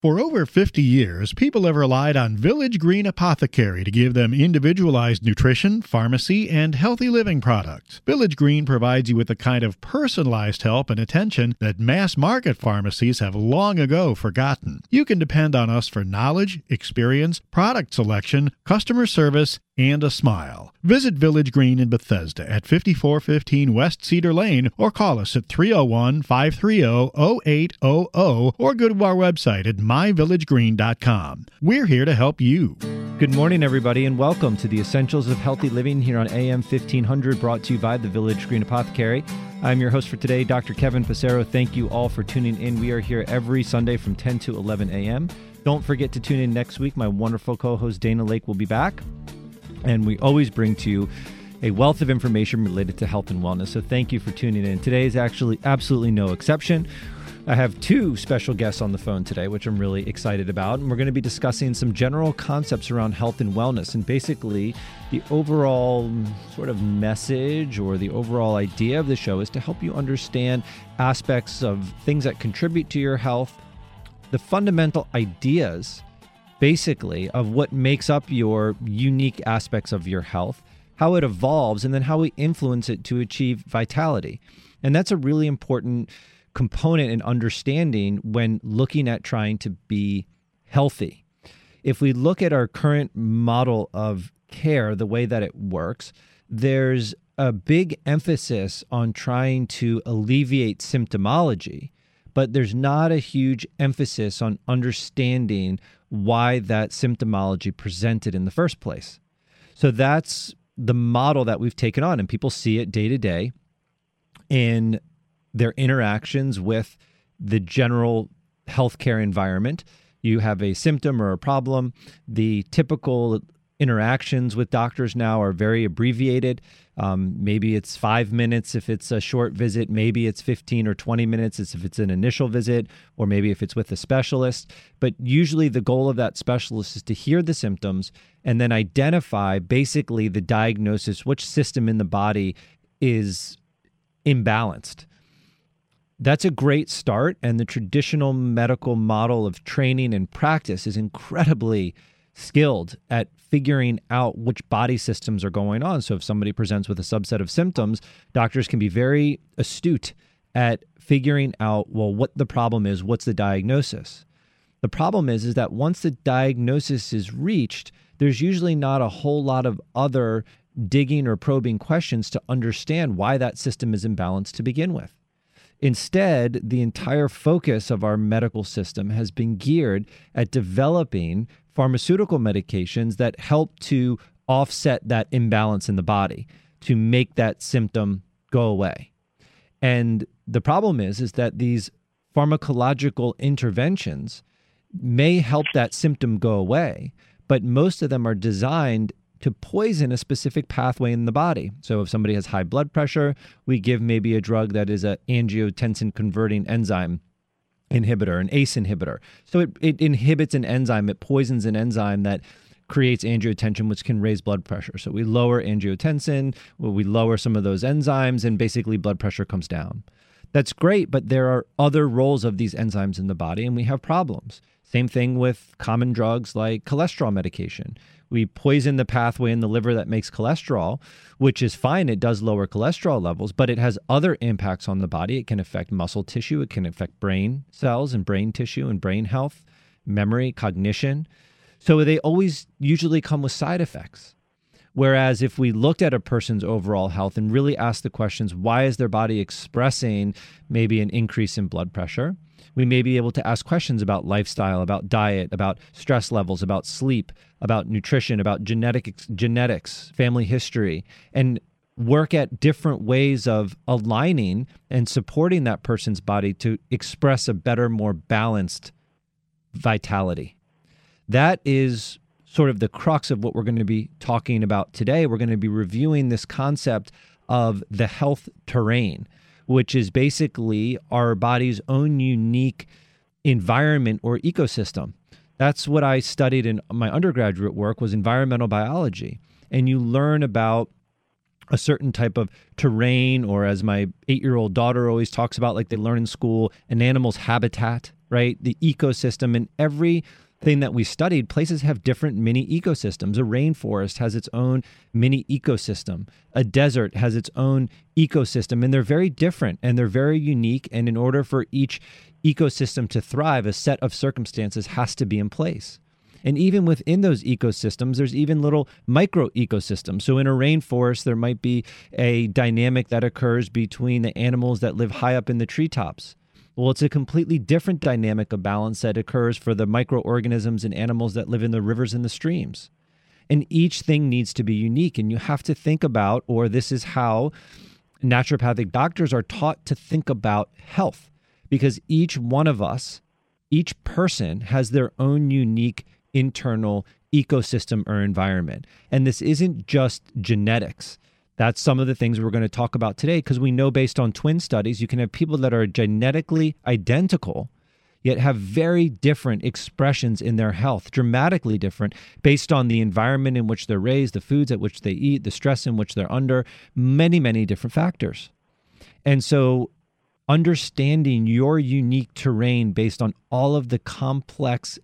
For over 50 years, people have relied on Village Green Apothecary to give them individualized nutrition, pharmacy, and healthy living products. Village Green provides you with the kind of personalized help and attention that mass market pharmacies have long ago forgotten. You can depend on us for knowledge, experience, product selection, customer service, and a smile. Visit Village Green in Bethesda at 5415 West Cedar Lane or call us at 301 530 0800 or go to our website at myvillagegreen.com. We're here to help you. Good morning, everybody, and welcome to the Essentials of Healthy Living here on AM 1500, brought to you by the Village Green Apothecary. I'm your host for today, Dr. Kevin Passero. Thank you all for tuning in. We are here every Sunday from 10 to 11 a.m. Don't forget to tune in next week. My wonderful co host Dana Lake will be back. And we always bring to you a wealth of information related to health and wellness. So thank you for tuning in. Today is actually absolutely no exception. I have two special guests on the phone today, which I'm really excited about. And we're going to be discussing some general concepts around health and wellness. And basically, the overall sort of message or the overall idea of the show is to help you understand aspects of things that contribute to your health, the fundamental ideas basically of what makes up your unique aspects of your health, how it evolves, and then how we influence it to achieve vitality. And that's a really important component in understanding when looking at trying to be healthy. If we look at our current model of care, the way that it works, there's a big emphasis on trying to alleviate symptomology, but there's not a huge emphasis on understanding why that symptomology presented in the first place. So that's the model that we've taken on, and people see it day to day in their interactions with the general healthcare environment. You have a symptom or a problem. The typical interactions with doctors now are very abbreviated. Um, maybe it's five minutes if it's a short visit. Maybe it's 15 or 20 minutes if it's an initial visit, or maybe if it's with a specialist. But usually the goal of that specialist is to hear the symptoms and then identify basically the diagnosis, which system in the body is imbalanced. That's a great start. And the traditional medical model of training and practice is incredibly skilled at figuring out which body systems are going on. So if somebody presents with a subset of symptoms, doctors can be very astute at figuring out well what the problem is, what's the diagnosis. The problem is is that once the diagnosis is reached, there's usually not a whole lot of other digging or probing questions to understand why that system is imbalanced to begin with. Instead, the entire focus of our medical system has been geared at developing pharmaceutical medications that help to offset that imbalance in the body to make that symptom go away. And the problem is is that these pharmacological interventions may help that symptom go away, but most of them are designed to poison a specific pathway in the body. So if somebody has high blood pressure, we give maybe a drug that is an angiotensin converting enzyme inhibitor, an ACE inhibitor. So it, it inhibits an enzyme, it poisons an enzyme that creates angiotensin, which can raise blood pressure. So we lower angiotensin, we lower some of those enzymes, and basically blood pressure comes down. That's great, but there are other roles of these enzymes in the body, and we have problems. Same thing with common drugs like cholesterol medication. We poison the pathway in the liver that makes cholesterol, which is fine. It does lower cholesterol levels, but it has other impacts on the body. It can affect muscle tissue, it can affect brain cells and brain tissue and brain health, memory, cognition. So they always usually come with side effects. Whereas if we looked at a person's overall health and really asked the questions, why is their body expressing maybe an increase in blood pressure? we may be able to ask questions about lifestyle, about diet, about stress levels, about sleep, about nutrition, about genetic genetics, family history, and work at different ways of aligning and supporting that person's body to express a better, more balanced vitality. That is sort of the crux of what we're going to be talking about today. We're going to be reviewing this concept of the health terrain which is basically our body's own unique environment or ecosystem. That's what I studied in my undergraduate work was environmental biology. And you learn about a certain type of terrain or as my 8-year-old daughter always talks about like they learn in school, an animal's habitat. right? The ecosystem and every thing that we studied, places have different mini ecosystems. A rainforest has its own mini ecosystem. A desert has its own ecosystem, and they're very different and they're very unique. And in order for each ecosystem to thrive, a set of circumstances has to be in place. And even within those ecosystems, there's even little micro ecosystems. So in a rainforest, there might be a dynamic that occurs between the animals that live high up in the treetops well, it's a completely different dynamic of balance that occurs for the microorganisms and animals that live in the rivers and the streams. And each thing needs to be unique. And you have to think about, or this is how naturopathic doctors are taught to think about health, because each one of us, each person has their own unique internal ecosystem or environment. And this isn't just genetics. That's some of the things we're going to talk about today because we know based on twin studies, you can have people that are genetically identical yet have very different expressions in their health, dramatically different based on the environment in which they're raised, the foods at which they eat, the stress in which they're under, many, many different factors. And so, understanding your unique terrain based on all of the complex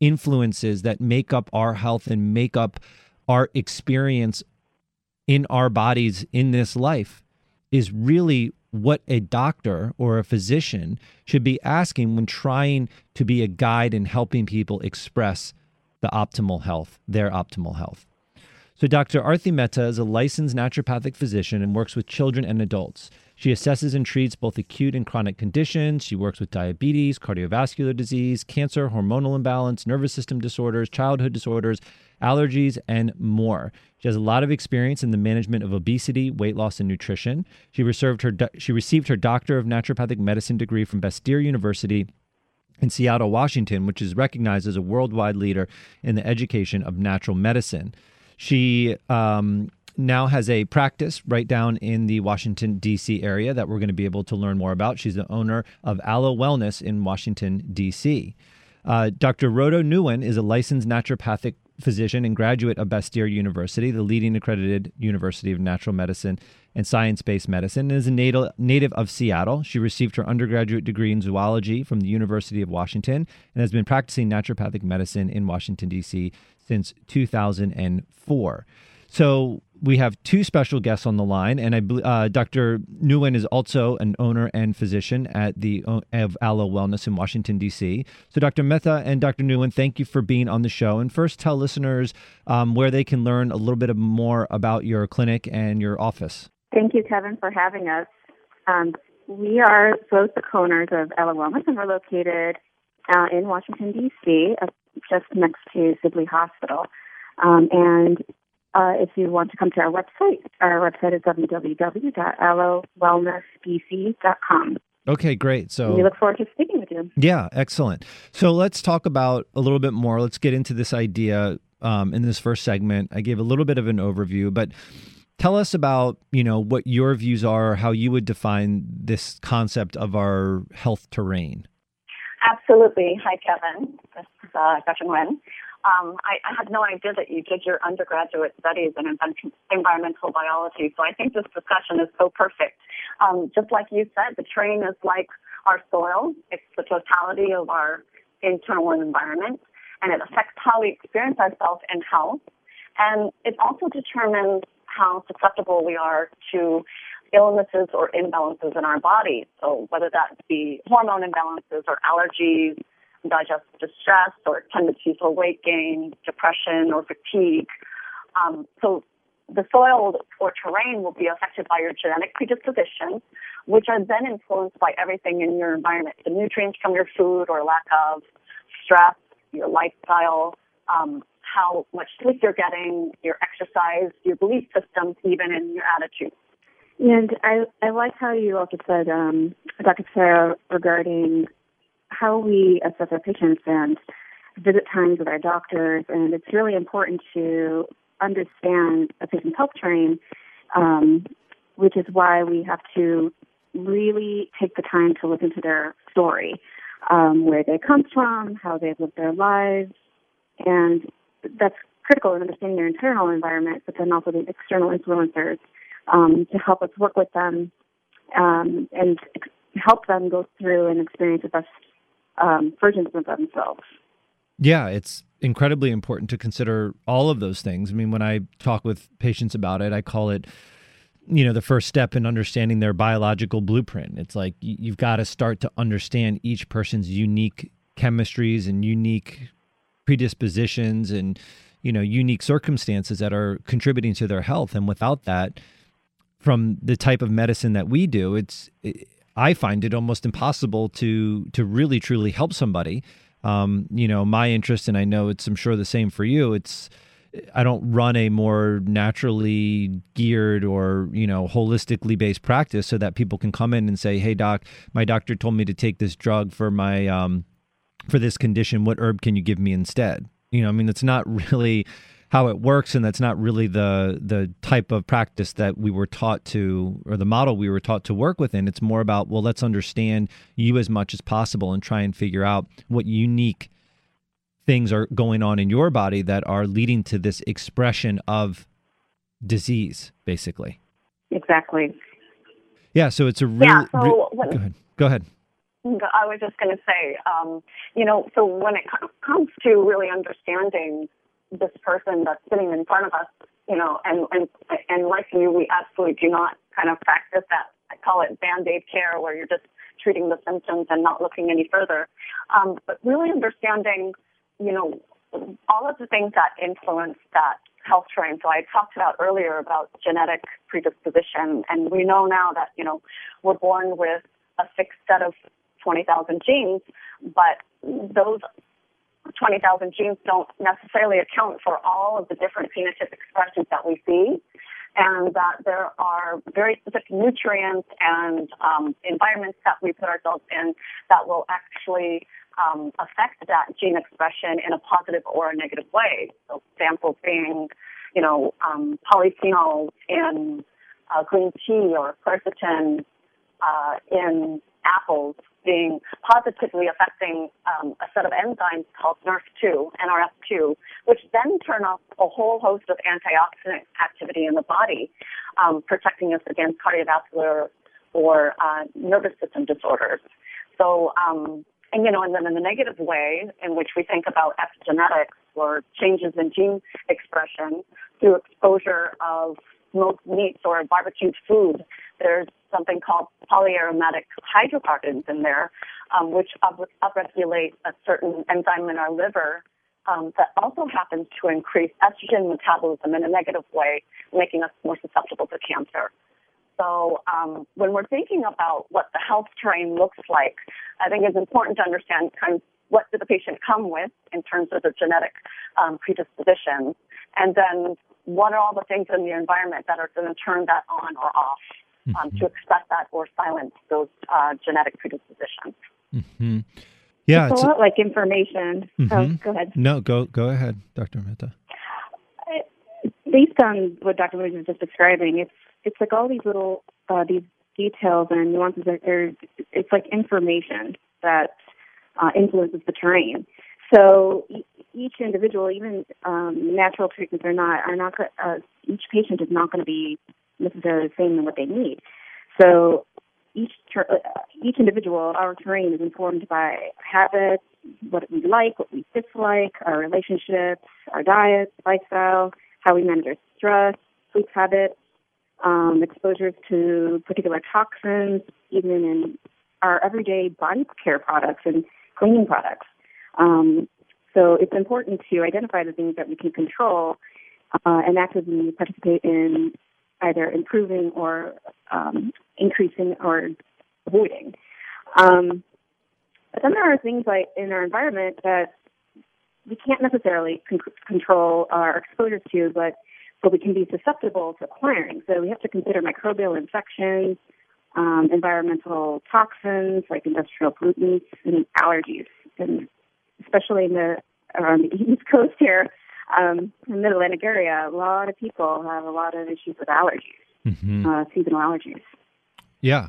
influences that make up our health and make up our experience in our bodies in this life is really what a doctor or a physician should be asking when trying to be a guide in helping people express the optimal health, their optimal health. So, Dr. Arti Mehta is a licensed naturopathic physician and works with children and adults. She assesses and treats both acute and chronic conditions. She works with diabetes, cardiovascular disease, cancer, hormonal imbalance, nervous system disorders, childhood disorders, allergies, and more. She has a lot of experience in the management of obesity, weight loss, and nutrition. She received her, she received her Doctor of Naturopathic Medicine degree from Bastyr University in Seattle, Washington, which is recognized as a worldwide leader in the education of natural medicine. She um, now has a practice right down in the Washington, D.C. area that we're going to be able to learn more about. She's the owner of Alo Wellness in Washington, D.C. Uh, Dr. Rodo Nguyen is a licensed naturopathic physician and graduate of Bastyr University, the leading accredited university of natural medicine and science based medicine, and is a native, native of Seattle. She received her undergraduate degree in zoology from the University of Washington and has been practicing naturopathic medicine in Washington, D.C. since 2004. So we have two special guests on the line, and I, uh, Dr. Nguyen is also an owner and physician at the of Alo Wellness in Washington D.C. So, Dr. Mehta and Dr. Nguyen, thank you for being on the show. And first, tell listeners um, where they can learn a little bit more about your clinic and your office. Thank you, Kevin, for having us. Um, we are both the owners of Alo Wellness, and we're located uh, in Washington D.C., uh, just next to Sibley Hospital. Um, and uh, if you want to come to our website, our website is www.alowellnessdc.com. Okay, great. So we look forward to speaking with you. Yeah, excellent. So let's talk about a little bit more. Let's get into this idea um, in this first segment. I gave a little bit of an overview, but tell us about you know what your views are, how you would define this concept of our health terrain. Absolutely. Hi, Kevin. This is uh, Dr. Nguyen. Um, I, I had no idea that you did your undergraduate studies in environmental biology, so I think this discussion is so perfect. Um, just like you said, the terrain is like our soil. It's the totality of our internal environment, and it affects how we experience ourselves in health. And it also determines how susceptible we are to illnesses or imbalances in our body. So whether that be hormone imbalances or allergies, digestive distress or tendency for weight gain, depression, or fatigue. Um, so the soil or terrain will be affected by your genetic predispositions, which are then influenced by everything in your environment, the nutrients from your food or lack of, stress, your lifestyle, um, how much sleep you're getting, your exercise, your belief systems, even in your attitude. And I, I like how you also said, um, Dr. Sarah, regarding how we assess our patients and visit times with our doctors. And it's really important to understand a patient's health terrain, um, which is why we have to really take the time to listen to their story, um, where they come from, how they've lived their lives, and that's critical in understanding their internal environment, but then also the external influencers um, to help us work with them um, and ex- help them go through and experience the best um, versions of themselves. Yeah, it's incredibly important to consider all of those things. I mean, when I talk with patients about it, I call it you know the first step in understanding their biological blueprint it's like you've got to start to understand each person's unique chemistries and unique predispositions and you know unique circumstances that are contributing to their health and without that from the type of medicine that we do it's it, i find it almost impossible to to really truly help somebody um, you know my interest and i know it's i'm sure the same for you it's I don't run a more naturally geared or you know holistically based practice so that people can come in and say, "Hey, doc, my doctor told me to take this drug for my um, for this condition. What herb can you give me instead?" You know, I mean, it's not really how it works, and that's not really the the type of practice that we were taught to, or the model we were taught to work within. It's more about well, let's understand you as much as possible and try and figure out what unique things are going on in your body that are leading to this expression of disease, basically. Exactly. Yeah, so it's a real. Yeah, so re- go ahead. Go ahead. I was just going to say, um, you know, so when it comes to really understanding this person that's sitting in front of us, you know, and and and like you, we absolutely do not kind of practice that. I call it band-aid care, where you're just treating the symptoms and not looking any further. Um, but really understanding you know, all of the things that influence that health terrain. So I talked about earlier about genetic predisposition, and we know now that, you know, we're born with a fixed set of 20,000 genes, but those 20,000 genes don't necessarily account for all of the different phenotypic expressions that we see, and that there are very specific nutrients and um, environments that we put ourselves in that will actually um, affect that gene expression in a positive or a negative way. So examples being, you know, um, polyphenols in uh, green tea or quercetin uh, in apples being positively affecting um, a set of enzymes called NRF2, NRF2, which then turn off a whole host of antioxidant activity in the body, um, protecting us against cardiovascular or uh, nervous system disorders. So um, and you know, and then in the negative way in which we think about epigenetics or changes in gene expression through exposure of smoked meats or barbecued food, there's something called polyaromatic hydrocarbons in there, um, which up- upregulate a certain enzyme in our liver um, that also happens to increase estrogen metabolism in a negative way, making us more susceptible to cancer. So um, when we're thinking about what the health terrain looks like, I think it's important to understand kind of what did the patient come with in terms of the genetic um, predisposition, and then what are all the things in the environment that are going to turn that on or off um, mm-hmm. to express that or silence those uh, genetic predispositions. Mm-hmm. Yeah, it's, it's, a lot like information. Oh, mm-hmm. Oh, go ahead. No, go go ahead, Dr. Mehta. Based on what Dr. Williams was just describing, it's it's like all these little uh, these details and nuances that are it's like information that uh, influences the terrain. So each individual, even um, natural treatments are not are not uh, each patient is not going to be necessarily the same in what they need. So each ter- uh, each individual, our terrain is informed by habits, what we like, what we dislike, our relationships, our diets, lifestyle, how we manage our stress, sleep habits, um, exposures to particular toxins, even in our everyday body care products and cleaning products. Um, so it's important to identify the things that we can control uh, and actively participate in either improving or um, increasing or avoiding. Um, but then there are things like in our environment that we can't necessarily con- control our exposures to, but but we can be susceptible to acquiring. So we have to consider microbial infections, um, environmental toxins like industrial pollutants, and allergies. And especially in the around the East Coast here, um, in the Mid Atlantic area, a lot of people have a lot of issues with allergies, mm-hmm. uh, seasonal allergies. Yeah,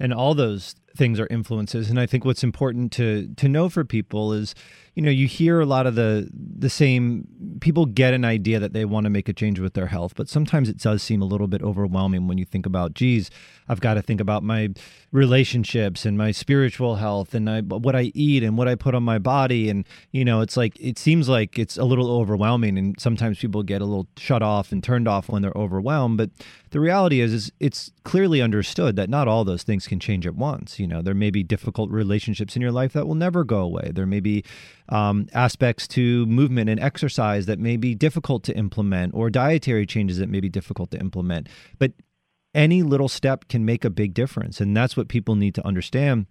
and all those things are influences and i think what's important to to know for people is you know you hear a lot of the the same people get an idea that they want to make a change with their health, but sometimes it does seem a little bit overwhelming when you think about, geez, I've got to think about my relationships and my spiritual health and I, what I eat and what I put on my body. And, you know, it's like, it seems like it's a little overwhelming. And sometimes people get a little shut off and turned off when they're overwhelmed. But the reality is, is it's clearly understood that not all those things can change at once. You know, there may be difficult relationships in your life that will never go away. There may be um, aspects to movement and exercise that may be difficult to implement or dietary changes that may be difficult to implement. But any little step can make a big difference. And that's what people need to understand.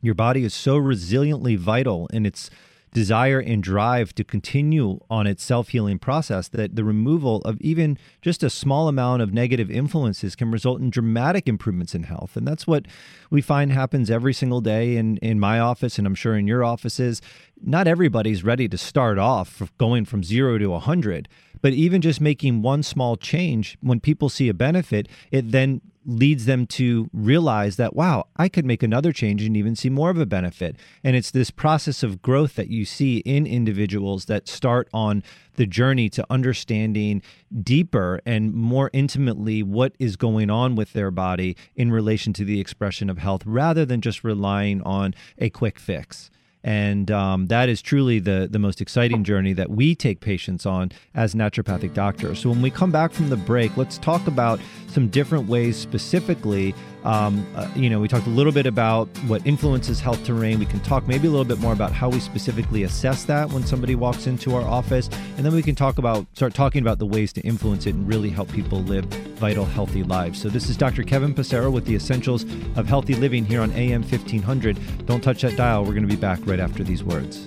Your body is so resiliently vital in its desire and drive to continue on its self healing process that the removal of even just a small amount of negative influences can result in dramatic improvements in health. And that's what we find happens every single day in, in my office, and I'm sure in your offices. Not everybody's ready to start off going from zero to 100. But even just making one small change, when people see a benefit, it then leads them to realize that, wow, I could make another change and even see more of a benefit. And it's this process of growth that you see in individuals that start on the journey to understanding deeper and more intimately what is going on with their body in relation to the expression of health rather than just relying on a quick fix. And um, that is truly the, the most exciting journey that we take patients on as naturopathic doctors. So, when we come back from the break, let's talk about some different ways specifically. Um, uh, you know, we talked a little bit about what influences health terrain. We can talk maybe a little bit more about how we specifically assess that when somebody walks into our office. And then we can talk about, start talking about the ways to influence it and really help people live vital, healthy lives. So, this is Dr. Kevin Passero with the Essentials of Healthy Living here on AM 1500. Don't touch that dial. We're going to be back right after these words.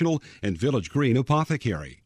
and Village Green Apothecary.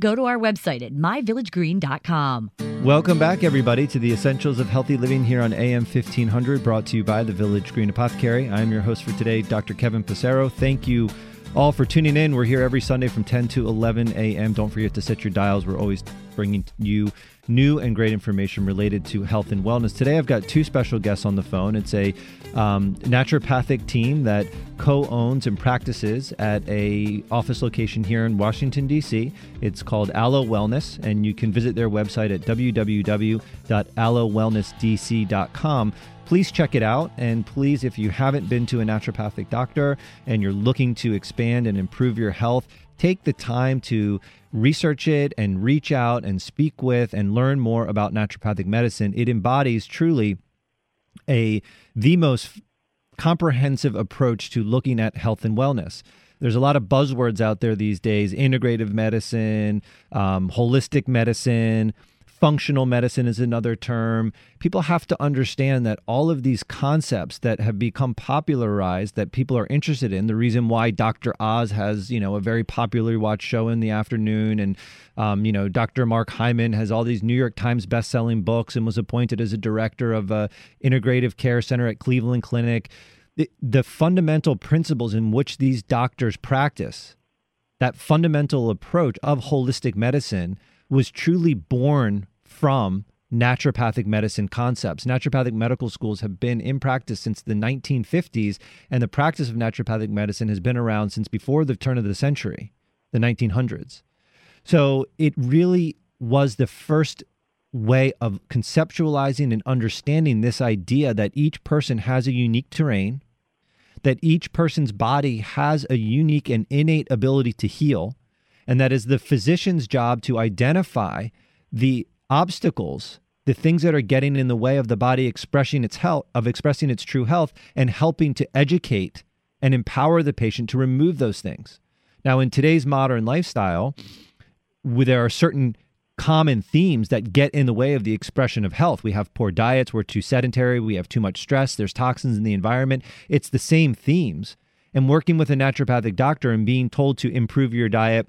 go to our website at myvillagegreen.com. Welcome back, everybody, to the Essentials of Healthy Living here on AM 1500, brought to you by the Village Green Apothecary. I'm your host for today, Dr. Kevin Passero. Thank you all for tuning in. We're here every Sunday from 10 to 11 a.m. Don't forget to set your dials. We're always bringing you new and great information related to health and wellness. Today, I've got two special guests on the phone. It's a um, naturopathic team that co-owns and practices at a office location here in Washington D.C. It's called Alo Wellness, and you can visit their website at www.alowellnessdc.com please check it out. And please, if you haven't been to a naturopathic doctor and you're looking to expand and improve your health, take the time to research it and reach out and speak with and learn more about naturopathic medicine. It embodies truly a the most comprehensive approach to looking at health and wellness. There's a lot of buzzwords out there these days integrative medicine, um, holistic medicine functional medicine is another term. People have to understand that all of these concepts that have become popularized that people are interested in, the reason why Dr. Oz has, you know, a very popularly watched show in the afternoon and um, you know, Dr. Mark Hyman has all these New York Times best-selling books and was appointed as a director of a integrative care center at Cleveland Clinic. The, the fundamental principles in which these doctors practice, that fundamental approach of holistic medicine was truly born from naturopathic medicine concepts. Naturopathic medical schools have been in practice since the 1950s, and the practice of naturopathic medicine has been around since before the turn of the century, the 1900s. So it really was the first way of conceptualizing and understanding this idea that each person has a unique terrain, that each person's body has a unique and innate ability to heal, and that is the physician's job to identify the obstacles the things that are getting in the way of the body expressing its health of expressing its true health and helping to educate and empower the patient to remove those things. Now in today's modern lifestyle there are certain common themes that get in the way of the expression of health. We have poor diets we're too sedentary we have too much stress there's toxins in the environment. It's the same themes. And working with a naturopathic doctor and being told to improve your diet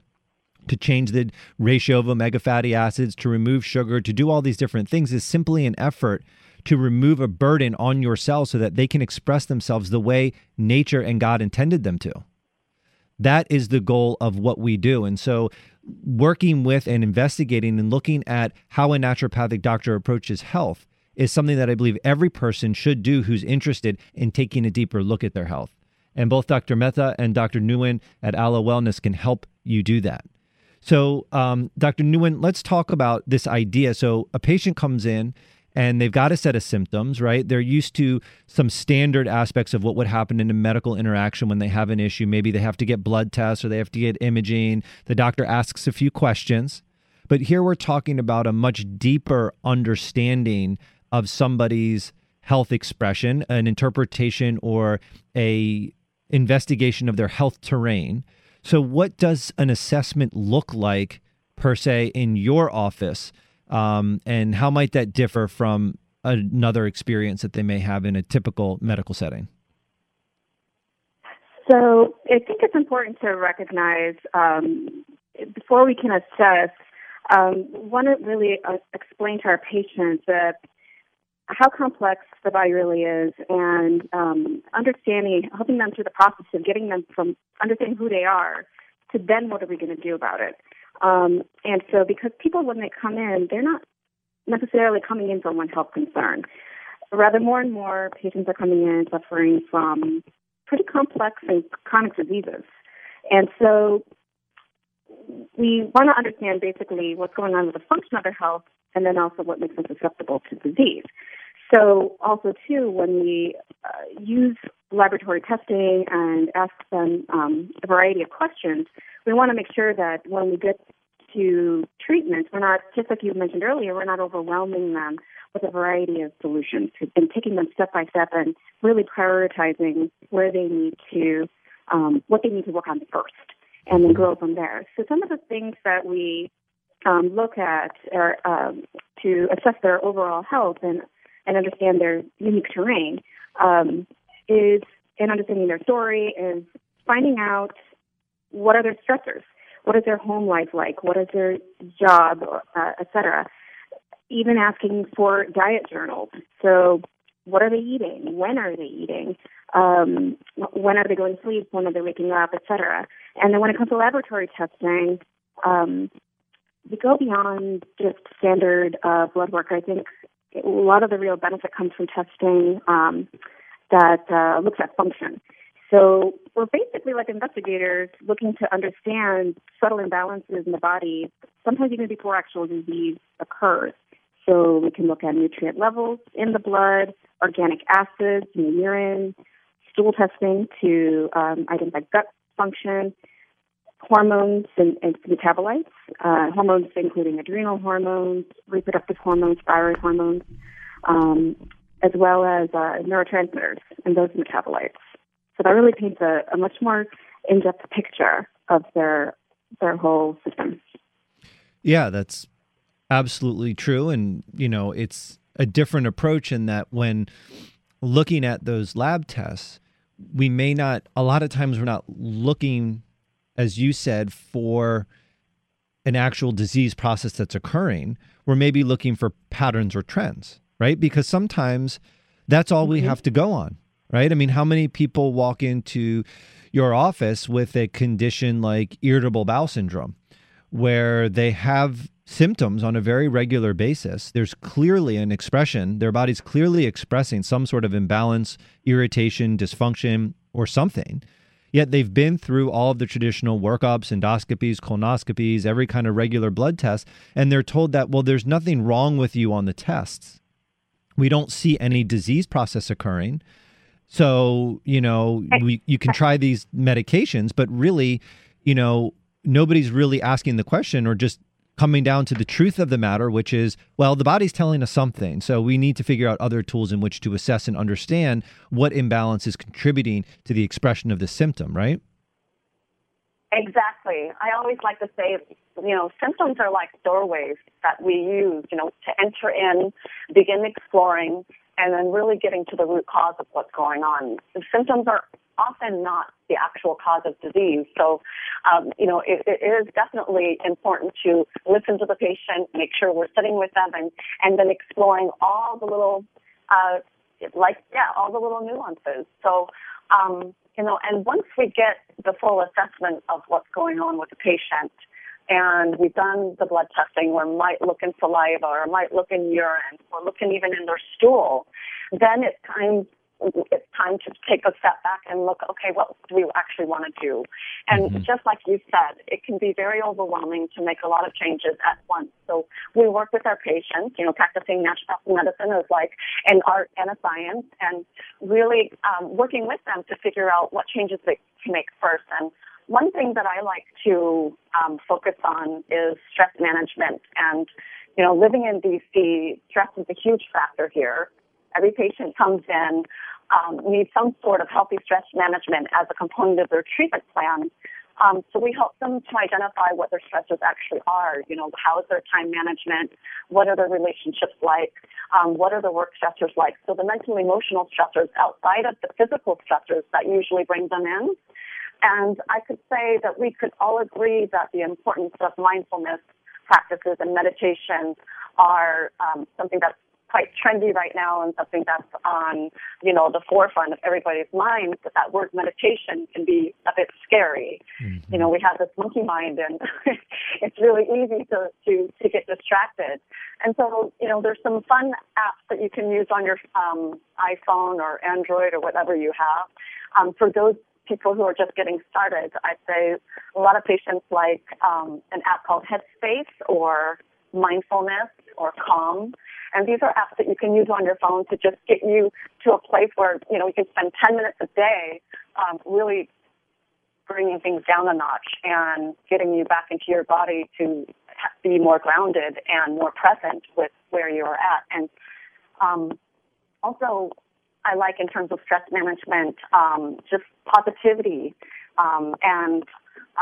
to change the ratio of omega fatty acids, to remove sugar, to do all these different things is simply an effort to remove a burden on your cells so that they can express themselves the way nature and God intended them to. That is the goal of what we do. And so, working with and investigating and looking at how a naturopathic doctor approaches health is something that I believe every person should do who's interested in taking a deeper look at their health. And both Dr. Mehta and Dr. Nguyen at Alo Wellness can help you do that. So, um, Dr. Nguyen, let's talk about this idea. So, a patient comes in and they've got a set of symptoms, right? They're used to some standard aspects of what would happen in a medical interaction when they have an issue. Maybe they have to get blood tests or they have to get imaging. The doctor asks a few questions. But here we're talking about a much deeper understanding of somebody's health expression, an interpretation or a investigation of their health terrain. So, what does an assessment look like per se in your office? Um, and how might that differ from another experience that they may have in a typical medical setting? So, I think it's important to recognize um, before we can assess, um, want to really uh, explain to our patients that how complex the body really is and um, understanding, helping them through the process of getting them from understanding who they are to then what are we going to do about it. Um, and so because people, when they come in, they're not necessarily coming in for one health concern. Rather, more and more patients are coming in suffering from pretty complex and chronic diseases. And so we want to understand basically what's going on with the function of their health and then also what makes them susceptible to disease. So also too, when we uh, use laboratory testing and ask them um, a variety of questions, we want to make sure that when we get to treatment, we're not just like you mentioned earlier, we're not overwhelming them with a variety of solutions and taking them step by step and really prioritizing where they need to, um, what they need to work on first, and then grow from there. So some of the things that we um, look at are, um, to assess their overall health and and understand their unique terrain um, is in understanding their story is finding out what are their stressors, what is their home life like, what is their job, uh, etc. Even asking for diet journals. So, what are they eating? When are they eating? Um, when are they going to sleep? When are they waking up, etc. And then when it comes to laboratory testing, um, we go beyond just standard uh, blood work. I think a lot of the real benefit comes from testing um, that uh, looks at function. So we're basically like investigators looking to understand subtle imbalances in the body, sometimes even before actual disease occurs. So we can look at nutrient levels in the blood, organic acids in the urine, stool testing to um, identify gut function, hormones and, and metabolites, uh, hormones including adrenal hormones, reproductive hormones, thyroid hormones, um, as well as uh, neurotransmitters and those metabolites. So that really paints a, a much more in-depth picture of their their whole system. Yeah, that's absolutely true, and you know it's a different approach in that when looking at those lab tests, we may not. A lot of times, we're not looking, as you said, for an actual disease process that's occurring. We're maybe looking for patterns or trends, right? Because sometimes that's all mm-hmm. we have to go on right? I mean, how many people walk into your office with a condition like irritable bowel syndrome where they have symptoms on a very regular basis? There's clearly an expression, their body's clearly expressing some sort of imbalance, irritation, dysfunction, or something. Yet they've been through all of the traditional workups, endoscopies, colonoscopies, every kind of regular blood test, and they're told that, well, there's nothing wrong with you on the tests. We don't see any disease process occurring. So, you know, we, you can try these medications, but really, you know, nobody's really asking the question or just coming down to the truth of the matter, which is, well, the body's telling us something. So we need to figure out other tools in which to assess and understand what imbalance is contributing to the expression of the symptom, right? Exactly. I always like to say, you know, symptoms are like doorways that we use, you know, to enter in, begin exploring, and then really getting to the root cause of what's going on. The symptoms are often not the actual cause of disease. So, um, you know, it, it is definitely important to listen to the patient, make sure we're sitting with them, and, and then exploring all the little, uh, like, yeah, all the little nuances. So, um, you know, and once we get the full assessment of what's going on with the patient, and we've done the blood testing where might look in saliva or might look in urine or looking even in their stool, then it's time it's time to take a step back and look, okay, what do we actually want to do? And mm-hmm. just like you said, it can be very overwhelming to make a lot of changes at once. So we work with our patients, you know, practicing natural medicine is like an art and a science and really um, working with them to figure out what changes they can make first. And one thing that I like to um, focus on is stress management. And, you know, living in DC, stress is a huge factor here. Every patient comes in, um, needs some sort of healthy stress management as a component of their treatment plan. Um, so we help them to identify what their stressors actually are. You know, how is their time management? What are their relationships like? Um, what are the work stressors like? So the mental emotional stressors outside of the physical stressors that usually bring them in. And I could say that we could all agree that the importance of mindfulness practices and meditation are um, something that's quite trendy right now and something that's on, you know, the forefront of everybody's mind. But that word meditation can be a bit scary. Mm-hmm. You know, we have this monkey mind and it's really easy to, to, to get distracted. And so, you know, there's some fun apps that you can use on your um, iPhone or Android or whatever you have. Um, for those people who are just getting started, I'd say a lot of patients like um, an app called Headspace or Mindfulness or Calm. And these are apps that you can use on your phone to just get you to a place where, you know, you can spend 10 minutes a day um, really bringing things down a notch and getting you back into your body to be more grounded and more present with where you're at. And um, also, I like in terms of stress management, um, just positivity um, and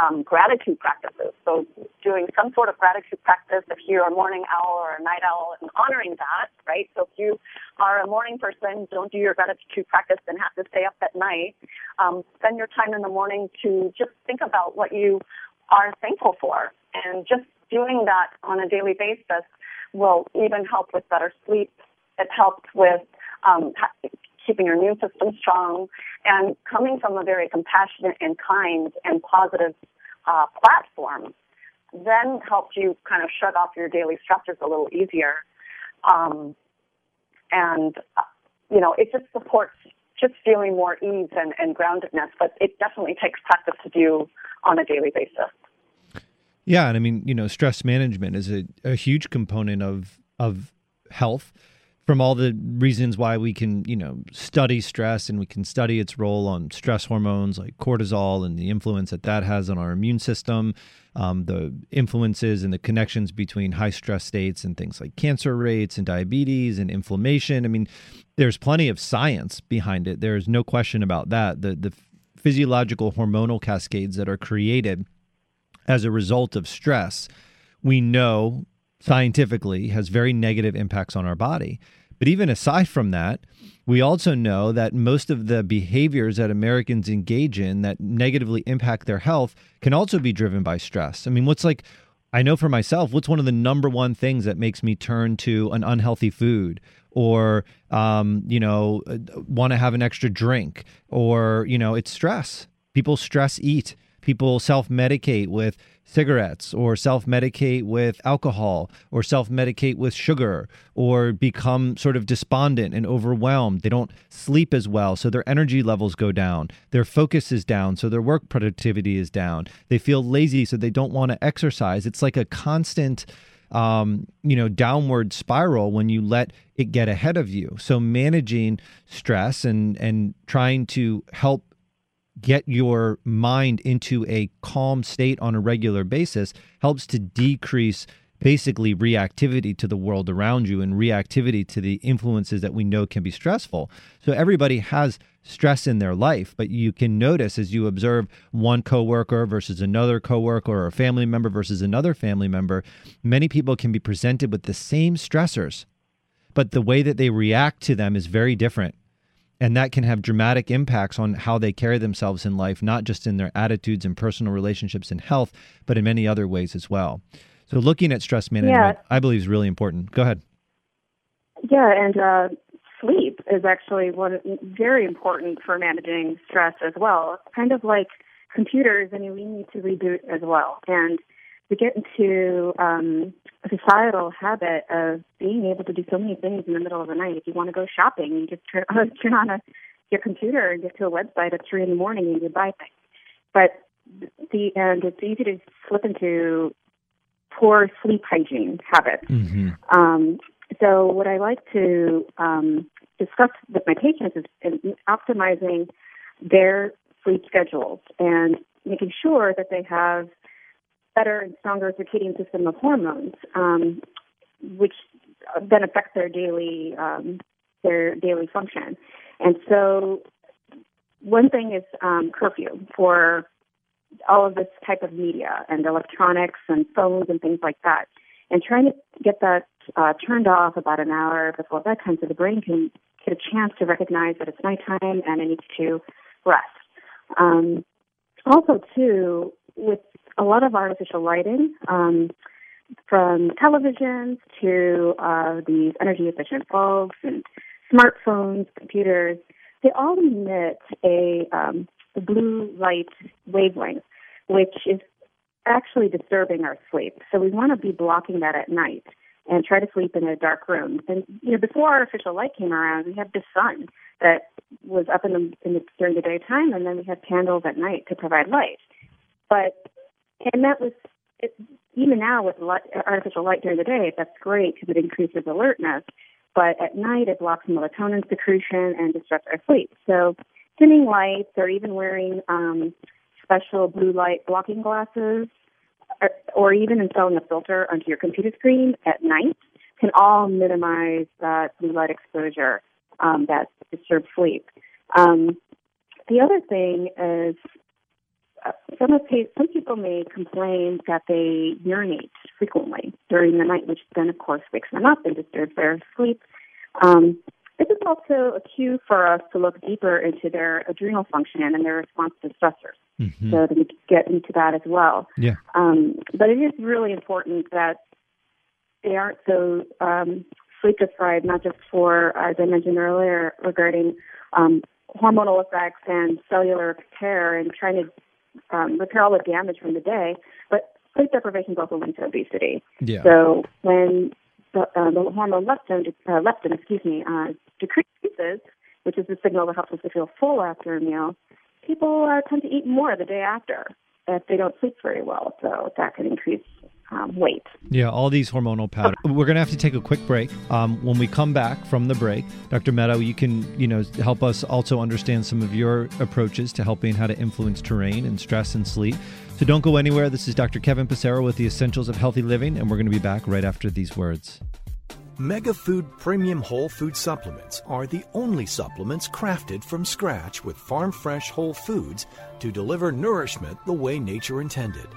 um, gratitude practices. So doing some sort of gratitude practice if you're a morning owl or a night owl and honoring that, right? So if you are a morning person, don't do your gratitude practice and have to stay up at night. Um, spend your time in the morning to just think about what you are thankful for. And just doing that on a daily basis will even help with better sleep. It helps with um, keeping your immune system strong, and coming from a very compassionate and kind and positive uh, platform, then helps you kind of shut off your daily stressors a little easier. Um, and, you know, it just supports just feeling more ease and, and groundedness, but it definitely takes practice to do on a daily basis. Yeah, and I mean, you know, stress management is a, a huge component of of health from all the reasons why we can, you know, study stress and we can study its role on stress hormones like cortisol and the influence that that has on our immune system, um, the influences and the connections between high stress states and things like cancer rates and diabetes and inflammation. I mean, there's plenty of science behind it. There's no question about that. The the physiological hormonal cascades that are created as a result of stress, we know scientifically has very negative impacts on our body. But even aside from that, we also know that most of the behaviors that Americans engage in that negatively impact their health can also be driven by stress. I mean, what's like, I know for myself, what's one of the number one things that makes me turn to an unhealthy food or, um, you know, want to have an extra drink or, you know, it's stress. People stress eat. People self medicate with cigarettes or self medicate with alcohol or self medicate with sugar or become sort of despondent and overwhelmed. They don't sleep as well, so their energy levels go down. Their focus is down, so their work productivity is down. They feel lazy, so they don't want to exercise. It's like a constant. Um, you know, downward spiral when you let it get ahead of you. So managing stress and and trying to help get your mind into a calm state on a regular basis helps to decrease basically reactivity to the world around you and reactivity to the influences that we know can be stressful. So everybody has stress in their life, but you can notice as you observe one coworker versus another coworker or a family member versus another family member, many people can be presented with the same stressors, but the way that they react to them is very different. And that can have dramatic impacts on how they carry themselves in life, not just in their attitudes and personal relationships and health, but in many other ways as well. So, looking at stress management, yeah. I believe, is really important. Go ahead. Yeah, and uh, sleep is actually one very important for managing stress as well. Kind of like computers, I mean, we need to reboot as well. And we get into um, a societal habit of being able to do so many things in the middle of the night. If you want to go shopping, you just turn, turn on a, your computer and get to a website at three in the morning and you buy things. But the and it's easy to slip into poor sleep hygiene habits. Mm-hmm. Um, so what I like to um, discuss with my patients is optimizing their sleep schedules and making sure that they have better and stronger circadian system of hormones, um, which then affects their daily um, their daily function. And so, one thing is um, curfew for all of this type of media and electronics and phones and things like that, and trying to get that uh, turned off about an hour before bedtime so the brain can get a chance to recognize that it's nighttime and it needs to rest. Um, also, too, with a lot of artificial lighting, um, from televisions to uh, these energy efficient bulbs and smartphones, computers, they all emit a, um, blue light wavelength, which is actually disturbing our sleep. So we want to be blocking that at night and try to sleep in a dark room. And you know, before artificial light came around, we had the sun that was up in the, in the during the daytime, and then we had candles at night to provide light. But and that was it, even now with light, artificial light during the day, that's great because it increases alertness. But at night, it blocks melatonin secretion and disrupts our sleep. So dimming lights or even wearing um, special blue light blocking glasses or, or even installing a filter onto your computer screen at night can all minimize that blue light exposure um, that disturbs sleep. Um, the other thing is some of some people may complain that they urinate frequently during the night, which then of course wakes them up and disturbs their sleep. Um, this is also a cue for us to look deeper into their adrenal function and their response to stressors. Mm-hmm. So to get into that as well. Yeah. Um, but it is really important that they aren't so um, sleep deprived, not just for, as I mentioned earlier, regarding um, hormonal effects and cellular repair and trying to um, repair all the damage from the day, but sleep deprivation is also linked to obesity. Yeah. So when the, uh, the hormone leptin, uh, leptin, excuse me, uh, decreases, which is the signal that helps us to feel full after a meal, people uh, tend to eat more the day after if they don't sleep very well. So that can increase um, weight. Yeah, all these hormonal patterns. We're going to have to take a quick break. Um, when we come back from the break, Dr. Meadow, you can you know help us also understand some of your approaches to helping how to influence terrain and stress and sleep. So don't go anywhere. This is Dr. Kevin Passero with the Essentials of Healthy Living, and we're going to be back right after these words. Mega Food Premium Whole Food Supplements are the only supplements crafted from scratch with farm fresh whole foods to deliver nourishment the way nature intended.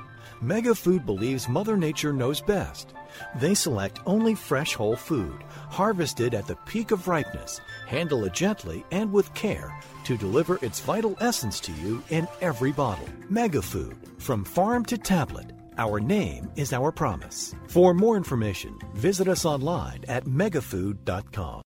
Mega Food believes Mother Nature knows best. They select only fresh whole food, harvested at the peak of ripeness, handle it gently and with care to deliver its vital essence to you in every bottle. Mega Food, from farm to tablet. Our name is our promise. For more information, visit us online at megafood.com.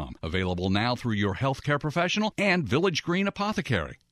Available now through your healthcare professional and Village Green Apothecary.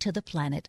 to the planet,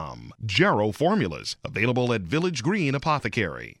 Jarrow Formulas, available at Village Green Apothecary.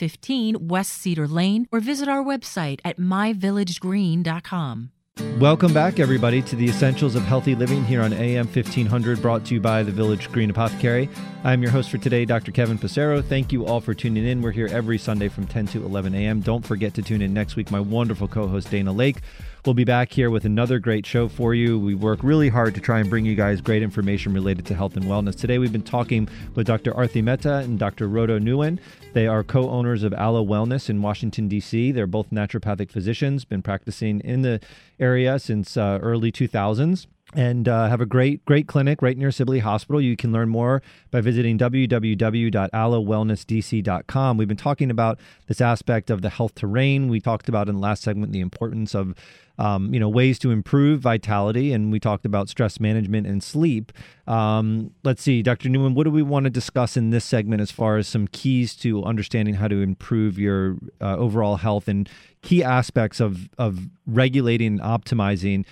15 West Cedar Lane or visit our website at myvillagegreen.com. Welcome back, everybody, to the Essentials of Healthy Living here on AM 1500, brought to you by the Village Green Apothecary. I'm your host for today, Dr. Kevin Passero. Thank you all for tuning in. We're here every Sunday from 10 to 11 a.m. Don't forget to tune in next week. My wonderful co host, Dana Lake, will be back here with another great show for you. We work really hard to try and bring you guys great information related to health and wellness. Today, we've been talking with Dr. Arthi Mehta and Dr. Rhoda Nguyen. They are co owners of Alo Wellness in Washington, D.C. They're both naturopathic physicians, been practicing in the area since uh, early 2000s and uh, have a great great clinic right near sibley hospital. You can learn more by visiting www.alowellnessdc.com we've been talking about this aspect of the health terrain. We talked about in the last segment the importance of um, you know ways to improve vitality and we talked about stress management and sleep. Um, let's see dr Newman, what do we want to discuss in this segment as far as some keys to understanding how to improve your uh, overall health and key aspects of of regulating and optimizing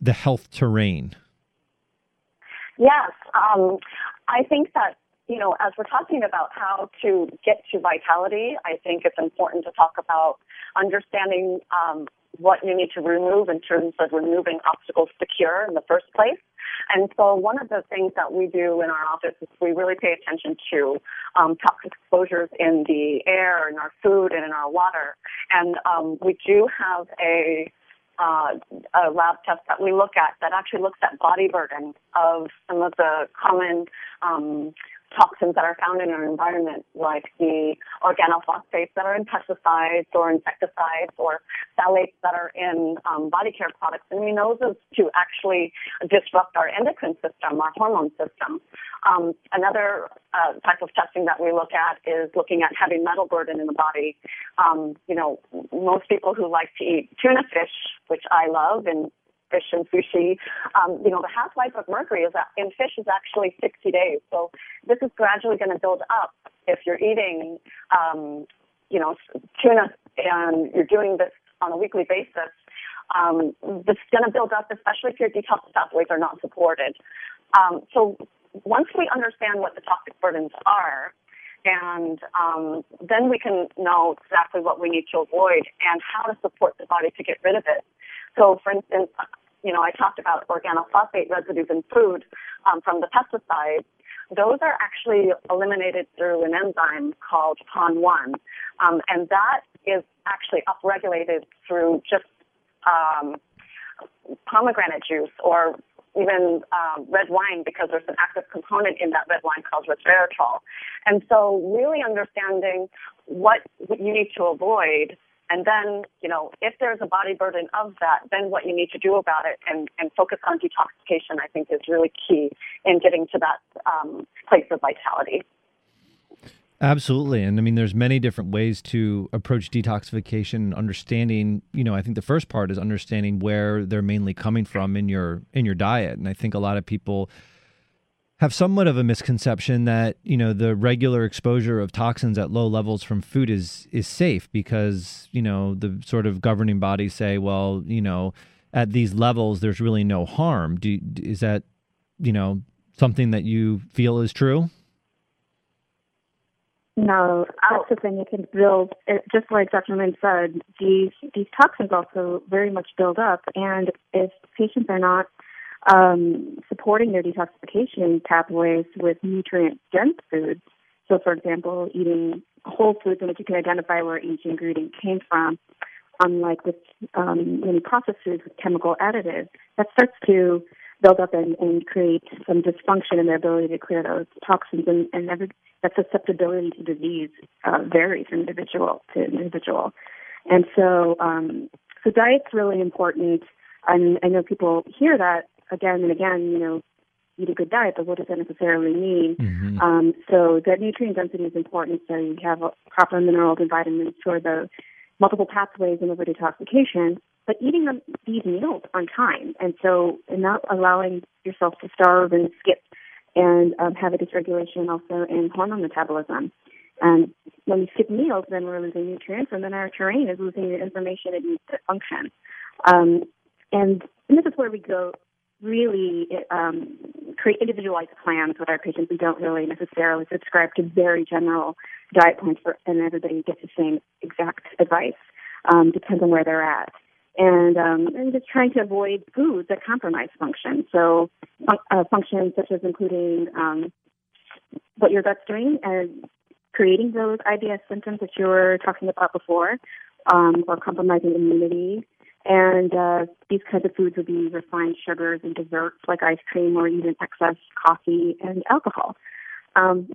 the health terrain? Yes, um, I think that you know, as we're talking about how to get to vitality, I think it's important to talk about understanding um, what you need to remove in terms of removing obstacles to cure in the first place. And so one of the things that we do in our office is we really pay attention to um, toxic exposures in the air, in our food, and in our water. And um, we do have a uh, a lab test that we look at that actually looks at body burden of some of the common um, toxins that are found in our environment, like the organophosphates that are in pesticides or insecticides or phthalates that are in um, body care products. And we know those to actually disrupt our endocrine system, our hormone system. Um, another uh, type of testing that we look at is looking at heavy metal burden in the body. Um, you know, most people who like to eat tuna fish, which I love, and fish and sushi. Um, you know, the half life of mercury is in fish is actually 60 days. So this is gradually going to build up if you're eating, um, you know, tuna and you're doing this on a weekly basis. Um, this is going to build up, especially if your detox pathways are not supported. Um, so once we understand what the toxic burdens are, and um, then we can know exactly what we need to avoid and how to support the body to get rid of it. So, for instance, you know, I talked about organophosphate residues in food um, from the pesticides. Those are actually eliminated through an enzyme called PON1, um, and that is actually upregulated through just um, pomegranate juice or even um, red wine because there's an active component in that red wine called resveratrol. And so really understanding what you need to avoid and then, you know, if there's a body burden of that, then what you need to do about it and, and focus on detoxification, I think, is really key in getting to that um, place of vitality. Absolutely. And I mean, there's many different ways to approach detoxification, understanding, you know, I think the first part is understanding where they're mainly coming from in your in your diet. And I think a lot of people have somewhat of a misconception that you know the regular exposure of toxins at low levels from food is is safe because you know the sort of governing bodies say well you know at these levels there's really no harm Do, is that you know something that you feel is true no, that's the thing. It can build, just like Dr. Min said, these these toxins also very much build up, and if patients are not um, supporting their detoxification pathways with nutrient dense foods. So, for example, eating whole foods in which you can identify where each ingredient came from, unlike with um, many processed foods with chemical additives, that starts to build up and, and create some dysfunction in their ability to clear those toxins. And, and every, that susceptibility to disease uh, varies from individual to individual. And so, um, so diet's really important. And I know people hear that again and again, you know, eat a good diet, but what does that necessarily mean? Mm-hmm. Um, so that nutrient density is important. So you have proper minerals and vitamins for the multiple pathways in liver detoxification, but eating them, these meals on time. And so and not allowing yourself to starve and skip and um, have a dysregulation also in hormone metabolism. And when we skip meals, then we're losing nutrients, and then our terrain is losing the information it needs to function. Um, and, and this is where we go really um, create individualized plans with our patients. We don't really necessarily subscribe to very general diet plans for, and everybody gets the same exact advice. Um, depends on where they're at. And, um, and just trying to avoid foods that compromise function. So uh, functions such as including um, what your gut's doing and creating those IBS symptoms that you were talking about before, um, or compromising immunity, and uh, these kinds of foods would be refined sugars and desserts like ice cream or even excess coffee and alcohol. Um,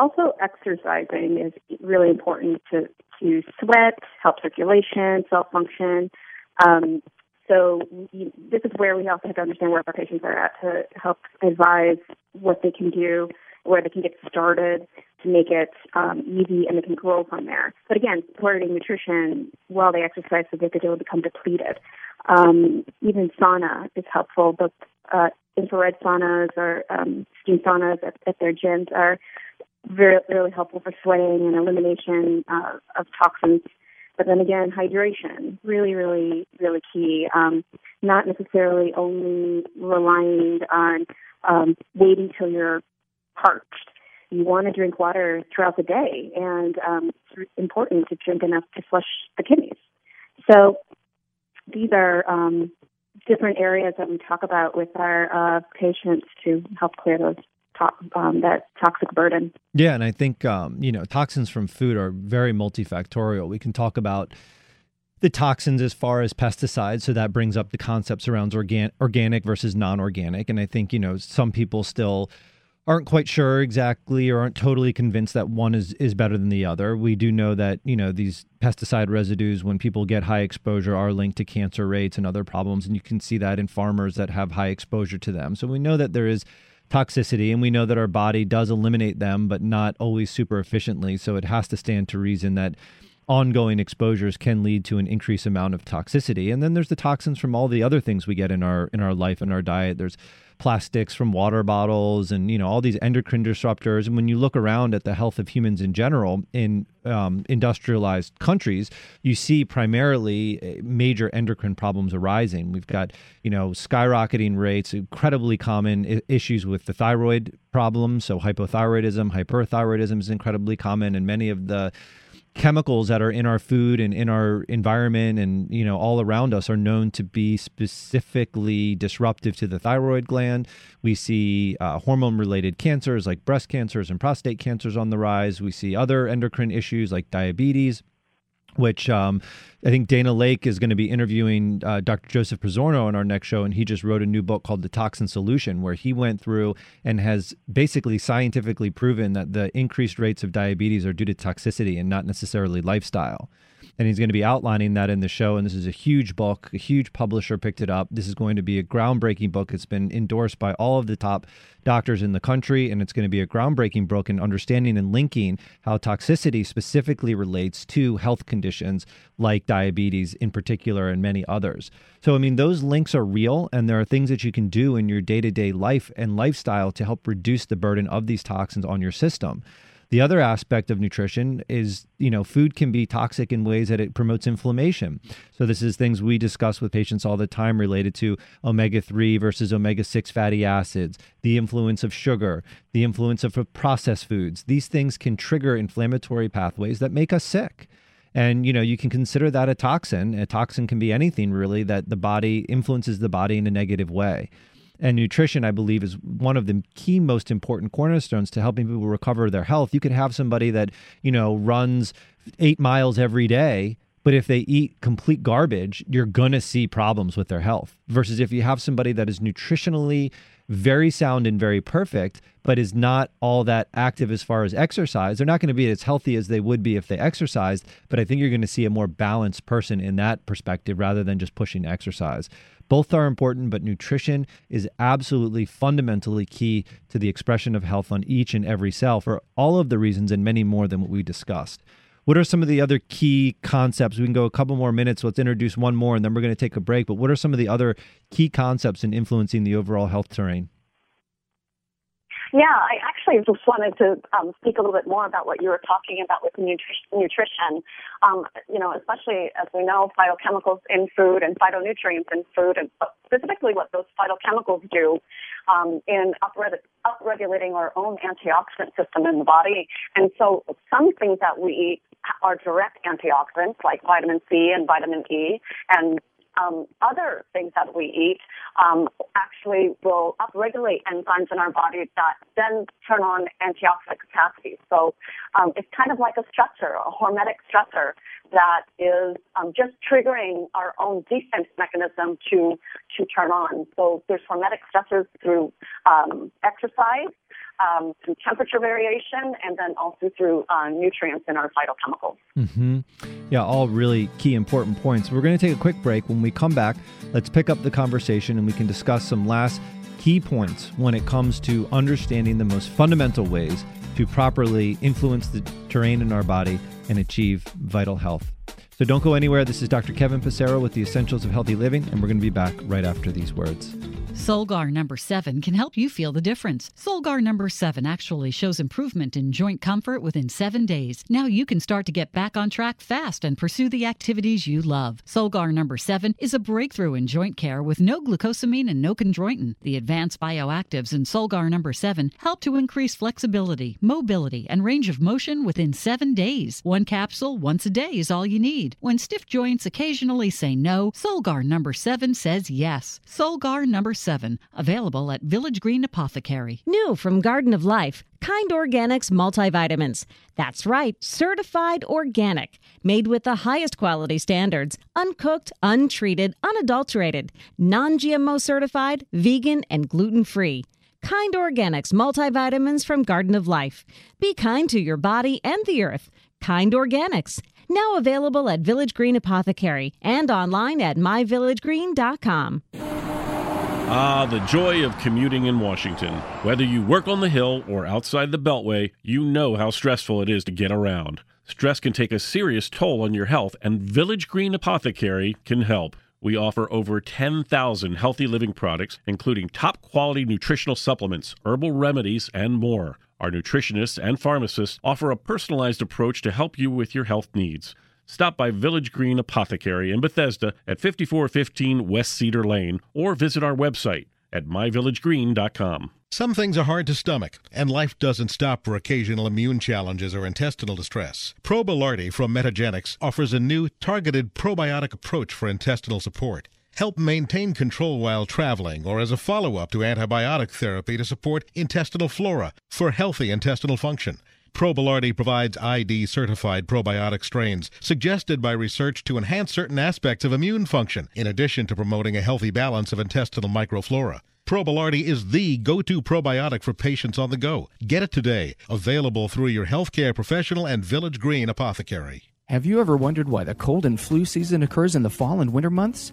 also, exercising is really important to, to sweat, help circulation, cell function. Um, so we, this is where we also have to understand where our patients are at to help advise what they can do, where they can get started, to make it um, easy and they can grow from there. But again, supporting nutrition while they exercise so that they don't become depleted. Um, even sauna is helpful, but uh, infrared saunas or um, steam saunas at, at their gyms are very really helpful for sweating and elimination uh, of toxins. But then again, hydration really, really, really key. Um, not necessarily only relying on um, waiting till you're parched you want to drink water throughout the day, and um, it's important to drink enough to flush the kidneys. So these are um, different areas that we talk about with our uh, patients to help clear those um, that toxic burden. Yeah, and I think um, you know toxins from food are very multifactorial. We can talk about the toxins as far as pesticides, so that brings up the concepts around organ- organic versus non-organic, and I think you know some people still aren't quite sure exactly or aren't totally convinced that one is, is better than the other. We do know that, you know, these pesticide residues, when people get high exposure, are linked to cancer rates and other problems. And you can see that in farmers that have high exposure to them. So we know that there is toxicity and we know that our body does eliminate them, but not always super efficiently. So it has to stand to reason that ongoing exposures can lead to an increased amount of toxicity. And then there's the toxins from all the other things we get in our in our life and our diet. There's plastics from water bottles and you know all these endocrine disruptors. And when you look around at the health of humans in general in um, industrialized countries you see primarily uh, major endocrine problems arising. We've got you know skyrocketing rates incredibly common issues with the thyroid problems so hypothyroidism hyperthyroidism is incredibly common and many of the chemicals that are in our food and in our environment and you know all around us are known to be specifically disruptive to the thyroid gland. We see uh, hormone related cancers like breast cancers and prostate cancers on the rise. We see other endocrine issues like diabetes which um, I think Dana Lake is going to be interviewing uh, Dr. Joseph Pizzorno on our next show, and he just wrote a new book called The Toxin Solution, where he went through and has basically scientifically proven that the increased rates of diabetes are due to toxicity and not necessarily lifestyle and he's going to be outlining that in the show. And this is a huge book. A huge publisher picked it up. This is going to be a groundbreaking book. It's been endorsed by all of the top doctors in the country, and it's going to be a groundbreaking book in understanding and linking how toxicity specifically relates to health conditions like diabetes in particular and many others. So, I mean, those links are real, and there are things that you can do in your day to day life and lifestyle to help reduce the burden of these toxins on your system. The other aspect of nutrition is, you know, food can be toxic in ways that it promotes inflammation. So this is things we discuss with patients all the time related to omega 3 versus omega 6 fatty acids, the influence of sugar, the influence of processed foods. These things can trigger inflammatory pathways that make us sick. And you know, you can consider that a toxin. A toxin can be anything really that the body influences the body in a negative way. And nutrition, I believe, is one of the key most important cornerstones to helping people recover their health. You could have somebody that, you know, runs eight miles every day, but if they eat complete garbage, you're going to see problems with their health. Versus if you have somebody that is nutritionally very sound and very perfect, but is not all that active as far as exercise. They're not going to be as healthy as they would be if they exercised, but I think you're going to see a more balanced person in that perspective rather than just pushing exercise. Both are important, but nutrition is absolutely fundamentally key to the expression of health on each and every cell for all of the reasons and many more than what we discussed. What are some of the other key concepts? We can go a couple more minutes. Let's introduce one more and then we're going to take a break. But what are some of the other key concepts in influencing the overall health terrain? Yeah, I actually just wanted to um, speak a little bit more about what you were talking about with nutri- nutrition. Um, you know, especially as we know, phytochemicals in food and phytonutrients in food, and specifically what those phytochemicals do um, in upregulating our own antioxidant system in the body. And so, some things that we eat are direct antioxidants, like vitamin C and vitamin E, and um, other things that we eat um, actually will upregulate enzymes in our body that then turn on antioxidant capacity. So um, it's kind of like a stressor, a hormetic stressor that is um, just triggering our own defense mechanism to to turn on. So there's hormetic stressors through um, exercise um, through temperature variation and then also through uh, nutrients in our phytochemicals. Mm-hmm. Yeah, all really key important points. We're going to take a quick break. When we come back, let's pick up the conversation and we can discuss some last key points when it comes to understanding the most fundamental ways to properly influence the terrain in our body and achieve vital health. So don't go anywhere. This is Dr. Kevin Passero with the Essentials of Healthy Living, and we're going to be back right after these words. Solgar number 7 can help you feel the difference. Solgar number 7 actually shows improvement in joint comfort within 7 days. Now you can start to get back on track fast and pursue the activities you love. Solgar number 7 is a breakthrough in joint care with no glucosamine and no chondroitin. The advanced bioactives in Solgar number 7 help to increase flexibility, mobility, and range of motion within 7 days. One capsule once a day is all you need. When stiff joints occasionally say no, Solgar number 7 says yes. Solgar number 7 7, available at Village Green Apothecary. New from Garden of Life, Kind Organics multivitamins. That's right, certified organic, made with the highest quality standards, uncooked, untreated, unadulterated, non GMO certified, vegan, and gluten free. Kind Organics multivitamins from Garden of Life. Be kind to your body and the earth. Kind Organics. Now available at Village Green Apothecary and online at myvillagegreen.com. Ah, the joy of commuting in Washington. Whether you work on the Hill or outside the Beltway, you know how stressful it is to get around. Stress can take a serious toll on your health, and Village Green Apothecary can help. We offer over 10,000 healthy living products, including top quality nutritional supplements, herbal remedies, and more. Our nutritionists and pharmacists offer a personalized approach to help you with your health needs. Stop by Village Green Apothecary in Bethesda at 5415 West Cedar Lane or visit our website at myvillagegreen.com. Some things are hard to stomach, and life doesn't stop for occasional immune challenges or intestinal distress. Probilardi from Metagenics offers a new targeted probiotic approach for intestinal support. Help maintain control while traveling or as a follow up to antibiotic therapy to support intestinal flora for healthy intestinal function. Probilardi provides ID certified probiotic strains suggested by research to enhance certain aspects of immune function, in addition to promoting a healthy balance of intestinal microflora. Probilardi is the go to probiotic for patients on the go. Get it today. Available through your healthcare professional and Village Green apothecary. Have you ever wondered why the cold and flu season occurs in the fall and winter months?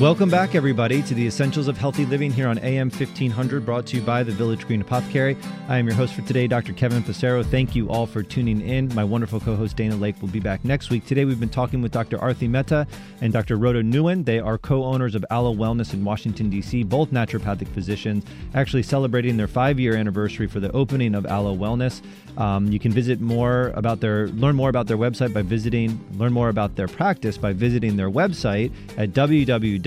Welcome back, everybody, to the Essentials of Healthy Living here on AM 1500, brought to you by the Village Green Apothecary. I am your host for today, Dr. Kevin Passero. Thank you all for tuning in. My wonderful co host, Dana Lake, will be back next week. Today, we've been talking with Dr. Arthi Mehta and Dr. Rhoda Nguyen. They are co owners of Alo Wellness in Washington, D.C., both naturopathic physicians, actually celebrating their five year anniversary for the opening of Alo Wellness. Um, you can visit more about their, learn more about their website by visiting, learn more about their practice by visiting their website at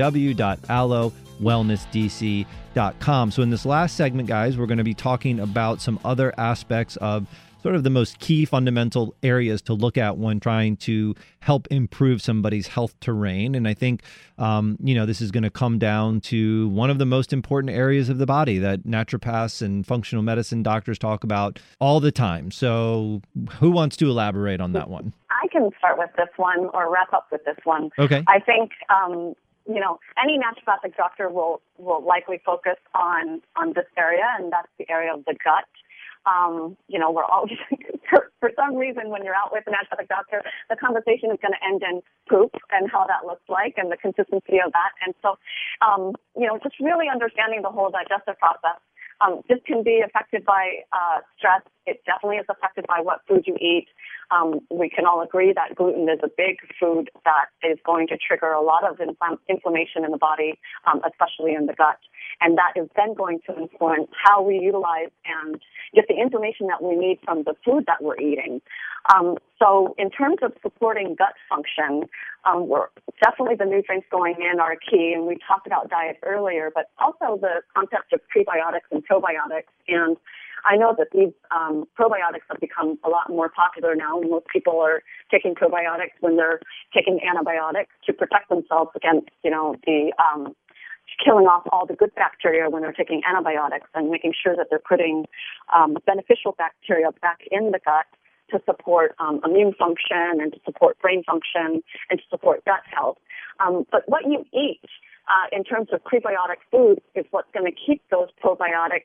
www.alowellnessdc.com. So, in this last segment, guys, we're going to be talking about some other aspects of sort of the most key fundamental areas to look at when trying to help improve somebody's health terrain. And I think, um, you know, this is going to come down to one of the most important areas of the body that naturopaths and functional medicine doctors talk about all the time. So, who wants to elaborate on that one? I can start with this one or wrap up with this one. Okay. I think um, you know any naturopathic doctor will will likely focus on on this area, and that's the area of the gut. Um, you know, we're always for, for some reason when you're out with a naturopathic doctor, the conversation is going to end in poop and how that looks like and the consistency of that. And so, um, you know, just really understanding the whole digestive process. Um, this can be affected by uh, stress. It definitely is affected by what food you eat. Um, we can all agree that gluten is a big food that is going to trigger a lot of infl- inflammation in the body, um, especially in the gut. And that is then going to influence how we utilize and get the information that we need from the food that we're eating. Um, so, in terms of supporting gut function, um, we're definitely the nutrients going in are key, and we talked about diet earlier, but also the concept of prebiotics and probiotics. And I know that these um, probiotics have become a lot more popular now. Most people are taking probiotics when they're taking antibiotics to protect themselves against, you know, the um, killing off all the good bacteria when they're taking antibiotics and making sure that they're putting um, beneficial bacteria back in the gut to support um, immune function and to support brain function and to support gut health. Um, but what you eat uh, in terms of prebiotic foods is what's going to keep those probiotic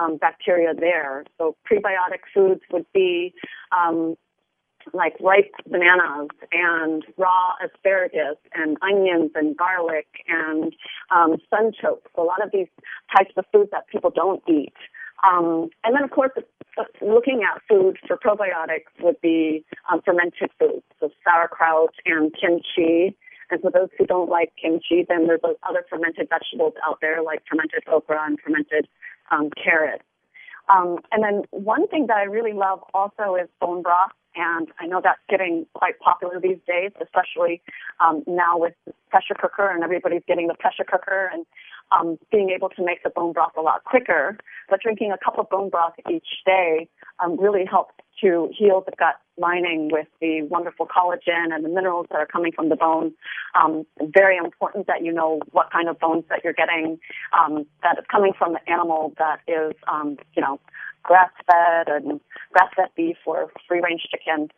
um, bacteria there. So prebiotic foods would be um, like ripe bananas and raw asparagus and onions and garlic and um, sunchoke. So a lot of these types of foods that people don't eat. Um, and then, of course, looking at food for probiotics would be um, fermented foods, so sauerkraut and kimchi. And for those who don't like kimchi, then there's those other fermented vegetables out there like fermented okra and fermented um, carrots. Um, and then one thing that I really love also is bone broth, and I know that's getting quite popular these days, especially um, now with the pressure cooker, and everybody's getting the pressure cooker. And um, being able to make the bone broth a lot quicker. But drinking a cup of bone broth each day um, really helps to heal the gut lining with the wonderful collagen and the minerals that are coming from the bone. Um, very important that you know what kind of bones that you're getting, um, that is coming from the animal that is, um, you know, grass fed and grass fed beef or free range chicken.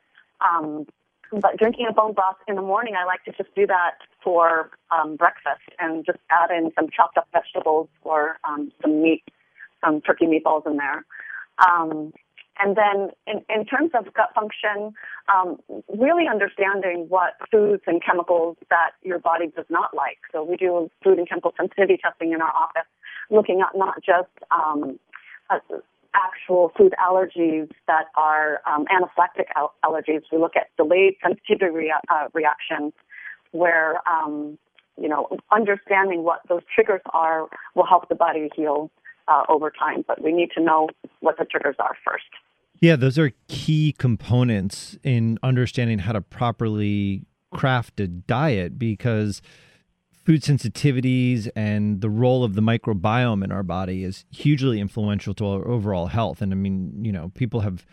Um, but drinking a bone broth in the morning, I like to just do that for um, breakfast and just add in some chopped up vegetables or um, some meat, some turkey meatballs in there. Um, and then in, in terms of gut function, um, really understanding what foods and chemicals that your body does not like. So we do food and chemical sensitivity testing in our office, looking at not just um, uh, actual food allergies that are um, anaphylactic al- allergies. We look at delayed sensitivity rea- uh, reactions where, um, you know, understanding what those triggers are will help the body heal uh, over time. But we need to know what the triggers are first. Yeah, those are key components in understanding how to properly craft a diet because food sensitivities and the role of the microbiome in our body is hugely influential to our overall health. And I mean, you know, people have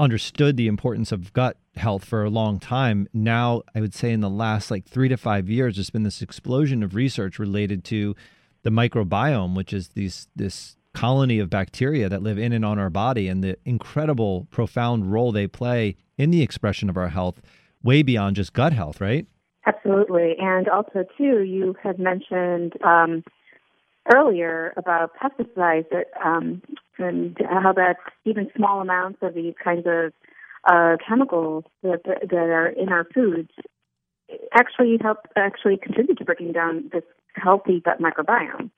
understood the importance of gut health for a long time. Now, I would say in the last like three to five years, there's been this explosion of research related to the microbiome, which is these this colony of bacteria that live in and on our body and the incredible profound role they play in the expression of our health way beyond just gut health, right? Absolutely. And also, too, you had mentioned um, earlier about pesticides um, and how that even small amounts of these kinds of uh, chemicals that, that are in our foods actually help actually contribute to breaking down this healthy gut microbiome.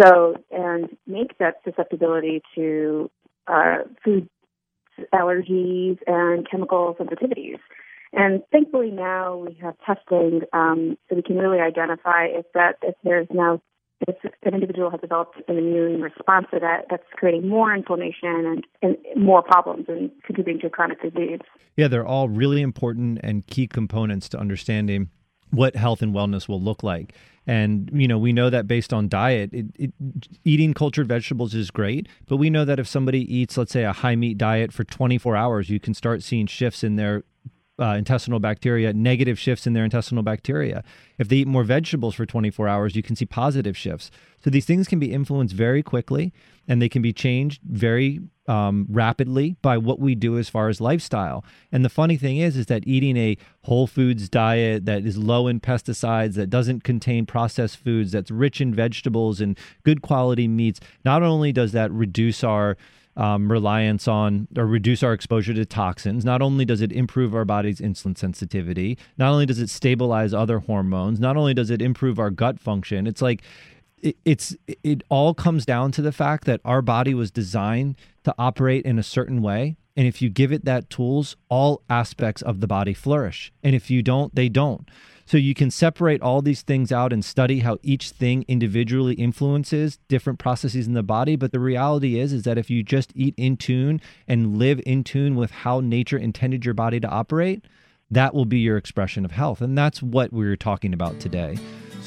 So, and make that susceptibility to uh, food allergies and chemical sensitivities. And thankfully now we have testing um, so we can really identify if that if there's now if an individual has developed an immune response to that, that's creating more inflammation and, and more problems and contributing to chronic disease. Yeah, they're all really important and key components to understanding what health and wellness will look like. And you know, we know that based on diet, it, it, eating cultured vegetables is great, but we know that if somebody eats, let's say, a high meat diet for 24 hours, you can start seeing shifts in their uh, intestinal bacteria, negative shifts in their intestinal bacteria. If they eat more vegetables for 24 hours, you can see positive shifts. So these things can be influenced very quickly and they can be changed very um, rapidly by what we do as far as lifestyle. And the funny thing is, is that eating a whole foods diet that is low in pesticides, that doesn't contain processed foods, that's rich in vegetables and good quality meats, not only does that reduce our um, reliance on or reduce our exposure to toxins. Not only does it improve our body's insulin sensitivity, not only does it stabilize other hormones, not only does it improve our gut function, it's like it, it's it all comes down to the fact that our body was designed to operate in a certain way and if you give it that tools all aspects of the body flourish and if you don't they don't so you can separate all these things out and study how each thing individually influences different processes in the body. But the reality is, is that if you just eat in tune and live in tune with how nature intended your body to operate, that will be your expression of health. And that's what we we're talking about today.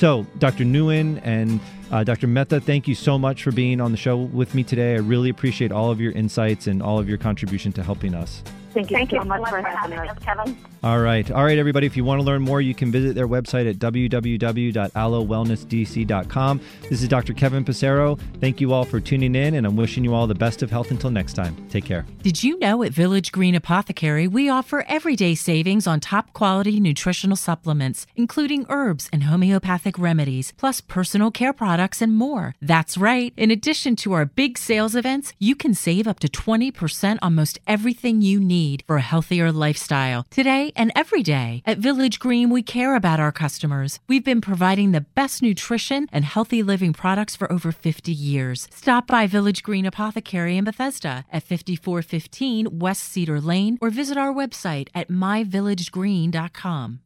So, Dr. Nguyen and uh, Dr. Mehta, thank you so much for being on the show with me today. I really appreciate all of your insights and all of your contribution to helping us. Thank you, Thank so, you much so much for for having having us. us, Kevin. All right. All right, everybody. If you want to learn more, you can visit their website at www.alowellnessdc.com. This is Dr. Kevin Passero. Thank you all for tuning in, and I'm wishing you all the best of health until next time. Take care. Did you know at Village Green Apothecary we offer everyday savings on top quality nutritional supplements, including herbs and homeopathic remedies, plus personal care products and more? That's right. In addition to our big sales events, you can save up to 20% on most everything you need for a healthier lifestyle today and every day. At Village Green, we care about our customers. We've been providing the best nutrition and healthy living products for over 50 years. Stop by Village Green Apothecary in Bethesda at 5415 West Cedar Lane or visit our website at myvillagegreen.com.